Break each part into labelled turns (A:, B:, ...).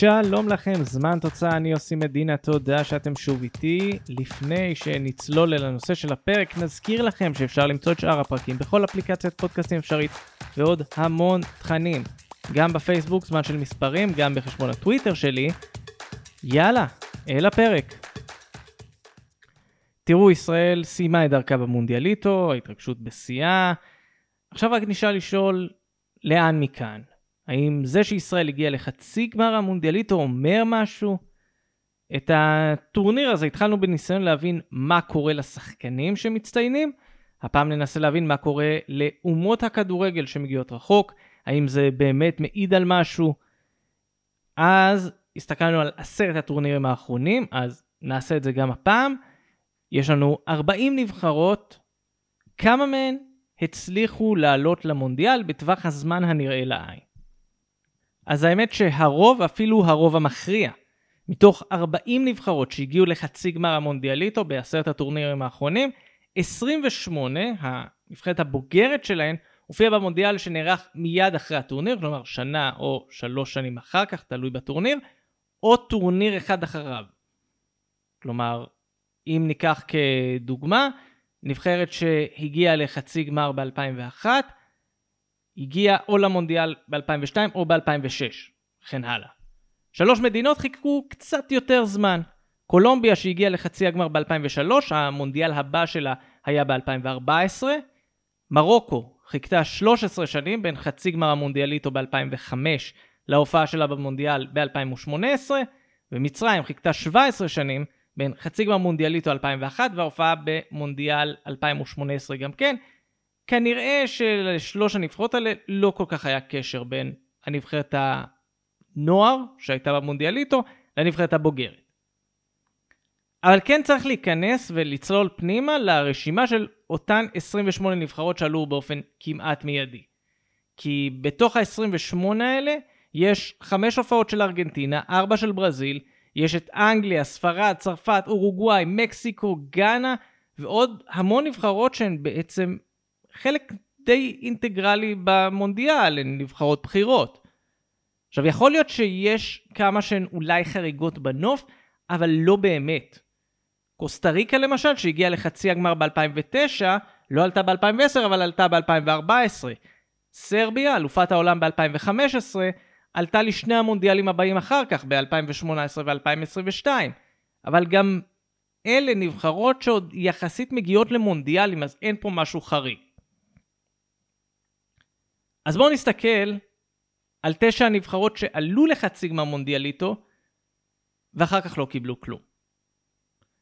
A: שלום לכם, זמן תוצאה, אני יוסי מדינה, תודה שאתם שוב איתי. לפני שנצלול אל הנושא של הפרק, נזכיר לכם שאפשר למצוא את שאר הפרקים בכל אפליקציית פודקאסטים אפשרית, ועוד המון תכנים. גם בפייסבוק, זמן של מספרים, גם בחשבון הטוויטר שלי. יאללה, אל הפרק. תראו, ישראל סיימה את דרכה במונדיאליטו, ההתרגשות בשיאה. עכשיו רק נשאר לשאול, לאן מכאן? האם זה שישראל הגיעה לחצי גמר המונדיאליטו אומר משהו? את הטורניר הזה התחלנו בניסיון להבין מה קורה לשחקנים שמצטיינים. הפעם ננסה להבין מה קורה לאומות הכדורגל שמגיעות רחוק, האם זה באמת מעיד על משהו. אז הסתכלנו על עשרת הטורנירים האחרונים, אז נעשה את זה גם הפעם. יש לנו 40 נבחרות, כמה מהן הצליחו לעלות למונדיאל בטווח הזמן הנראה לעין. אז האמת שהרוב, אפילו הרוב המכריע, מתוך 40 נבחרות שהגיעו לחצי גמר המונדיאליטו בעשרת הטורנירים האחרונים, 28, הנבחרת הבוגרת שלהן, הופיעה במונדיאל שנערך מיד אחרי הטורניר, כלומר שנה או שלוש שנים אחר כך, תלוי בטורניר, או טורניר אחד אחריו. כלומר, אם ניקח כדוגמה, נבחרת שהגיעה לחצי גמר ב-2001, הגיע או למונדיאל ב-2002 או ב-2006, וכן הלאה. שלוש מדינות חיכו קצת יותר זמן. קולומביה שהגיעה לחצי הגמר ב-2003, המונדיאל הבא שלה היה ב-2014. מרוקו חיכתה 13 שנים בין חצי גמר המונדיאליטו ב-2005 להופעה שלה במונדיאל ב-2018, ומצרים חיכתה 17 שנים בין חצי גמר מונדיאליטו 2001 וההופעה במונדיאל 2018 גם כן, כנראה שלשלוש הנבחרות האלה לא כל כך היה קשר בין הנבחרת הנוער שהייתה במונדיאליטו לנבחרת הבוגרת. אבל כן צריך להיכנס ולצלול פנימה לרשימה של אותן 28 נבחרות שעלו באופן כמעט מיידי. כי בתוך ה-28 האלה יש חמש הופעות של ארגנטינה, ארבע של ברזיל, יש את אנגליה, ספרד, צרפת, אורוגוואי, מקסיקו, גאנה, ועוד המון נבחרות שהן בעצם חלק די אינטגרלי במונדיאל, הן נבחרות בחירות. עכשיו, יכול להיות שיש כמה שהן אולי חריגות בנוף, אבל לא באמת. קוסטה ריקה למשל, שהגיעה לחצי הגמר ב-2009, לא עלתה ב-2010, אבל עלתה ב-2014. סרביה, אלופת העולם ב-2015, עלתה לשני המונדיאלים הבאים אחר כך, ב-2018 ו-2022. אבל גם אלה נבחרות שעוד יחסית מגיעות למונדיאלים, אז אין פה משהו חריג. אז בואו נסתכל על תשע הנבחרות שעלו לחצי גמר מונדיאליטו, ואחר כך לא קיבלו כלום.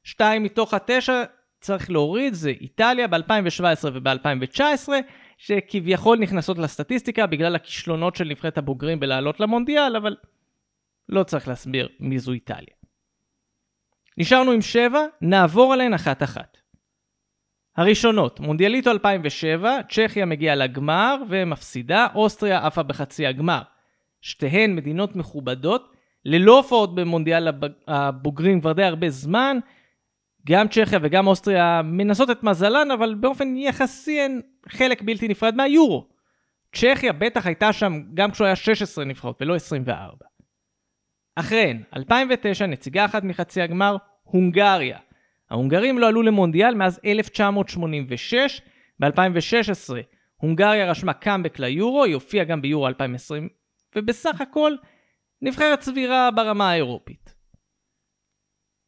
A: שתיים מתוך התשע צריך להוריד זה איטליה ב-2017 וב-2019, שכביכול נכנסות לסטטיסטיקה בגלל הכישלונות של נבחרת הבוגרים בלעלות למונדיאל, אבל לא צריך להסביר מי זו איטליה. נשארנו עם שבע, נעבור עליהן אחת-אחת. הראשונות, מונדיאליטו 2007, צ'כיה מגיעה לגמר ומפסידה, אוסטריה עפה בחצי הגמר. שתיהן מדינות מכובדות, ללא הופעות במונדיאל הבוגרים כבר די הרבה זמן. גם צ'כיה וגם אוסטריה מנסות את מזלן, אבל באופן יחסי הן חלק בלתי נפרד מהיורו. צ'כיה בטח הייתה שם גם כשהוא היה 16 נבחרות ולא 24. אחריהן, 2009, נציגה אחת מחצי הגמר, הונגריה. ההונגרים לא עלו למונדיאל מאז 1986. ב-2016 הונגריה רשמה קאמבק ליורו, היא הופיעה גם ביורו 2020, ובסך הכל נבחרת סבירה ברמה האירופית.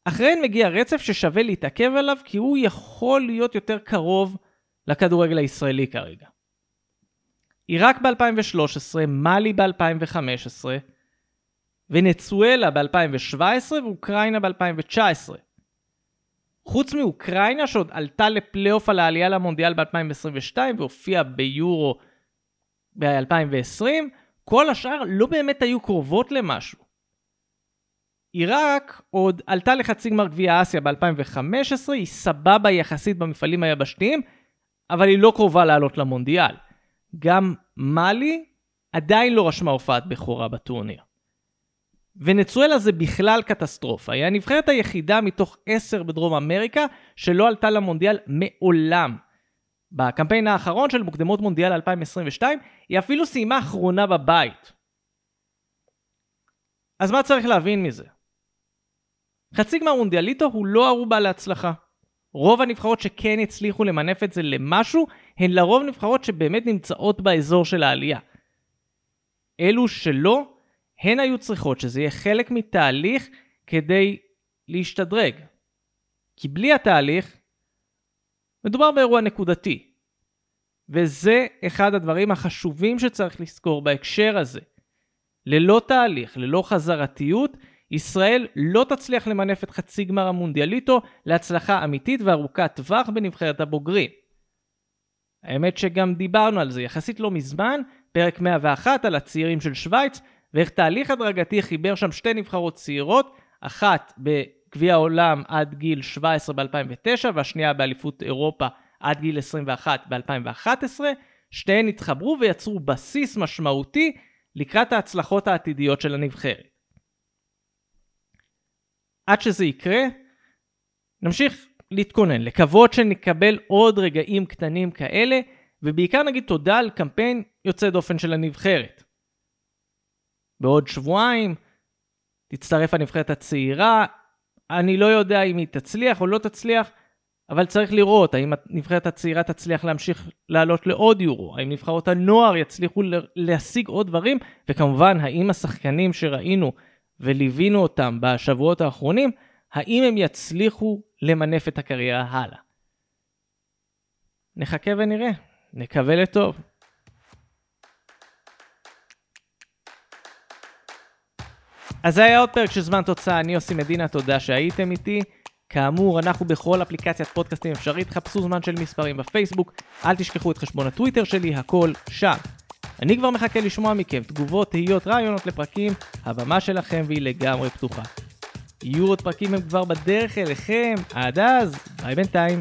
A: אחריהן מגיע רצף ששווה להתעכב עליו כי הוא יכול להיות יותר קרוב לכדורגל הישראלי כרגע. עיראק ב-2013, מאלי ב-2015, ונצואלה ב-2017 ואוקראינה ב-2019. חוץ מאוקראינה שעוד עלתה לפלייאוף על העלייה למונדיאל ב-2022 והופיעה ביורו ב-2020, כל השאר לא באמת היו קרובות למשהו. עיראק עוד עלתה לחצי גמר גביע אסיה ב-2015, היא סבבה יחסית במפעלים היבשתיים, אבל היא לא קרובה לעלות למונדיאל. גם מאלי עדיין לא רשמה הופעת בכורה בטורניר. ונצואלה זה בכלל קטסטרופה, היא הנבחרת היחידה מתוך עשר בדרום אמריקה שלא עלתה למונדיאל מעולם. בקמפיין האחרון של מוקדמות מונדיאל 2022, היא אפילו סיימה אחרונה בבית. אז מה צריך להבין מזה? חצי גמר מונדיאליטו הוא לא ערובה להצלחה. רוב הנבחרות שכן הצליחו למנף את זה למשהו, הן לרוב נבחרות שבאמת נמצאות באזור של העלייה. אלו שלא, הן היו צריכות שזה יהיה חלק מתהליך כדי להשתדרג. כי בלי התהליך, מדובר באירוע נקודתי. וזה אחד הדברים החשובים שצריך לזכור בהקשר הזה. ללא תהליך, ללא חזרתיות, ישראל לא תצליח למנף את חצי גמר המונדיאליטו להצלחה אמיתית וארוכת טווח בנבחרת הבוגרים. האמת שגם דיברנו על זה יחסית לא מזמן, פרק 101 על הצעירים של שווייץ, ואיך תהליך הדרגתי חיבר שם שתי נבחרות צעירות, אחת בגביע העולם עד גיל 17 ב-2009 והשנייה באליפות אירופה עד גיל 21 ב-2011, שתיהן התחברו ויצרו בסיס משמעותי לקראת ההצלחות העתידיות של הנבחרת. עד שזה יקרה, נמשיך להתכונן, לקוות שנקבל עוד רגעים קטנים כאלה, ובעיקר נגיד תודה על קמפיין יוצא דופן של הנבחרת. בעוד שבועיים תצטרף הנבחרת הצעירה, אני לא יודע אם היא תצליח או לא תצליח, אבל צריך לראות האם הנבחרת הצעירה תצליח להמשיך לעלות לעוד יורו, האם נבחרות הנוער יצליחו להשיג עוד דברים, וכמובן האם השחקנים שראינו וליווינו אותם בשבועות האחרונים, האם הם יצליחו למנף את הקריירה הלאה. נחכה ונראה, נקווה לטוב. אז זה היה עוד פרק של זמן תוצאה, אני יוסי מדינה, תודה שהייתם איתי. כאמור, אנחנו בכל אפליקציית פודקאסטים אפשרית, חפשו זמן של מספרים בפייסבוק, אל תשכחו את חשבון הטוויטר שלי, הכל שם. אני כבר מחכה לשמוע מכם תגובות, תהיות, רעיונות לפרקים, הבמה שלכם והיא לגמרי פתוחה. יהיו עוד פרקים הם כבר בדרך אליכם, עד אז, ביי בינתיים.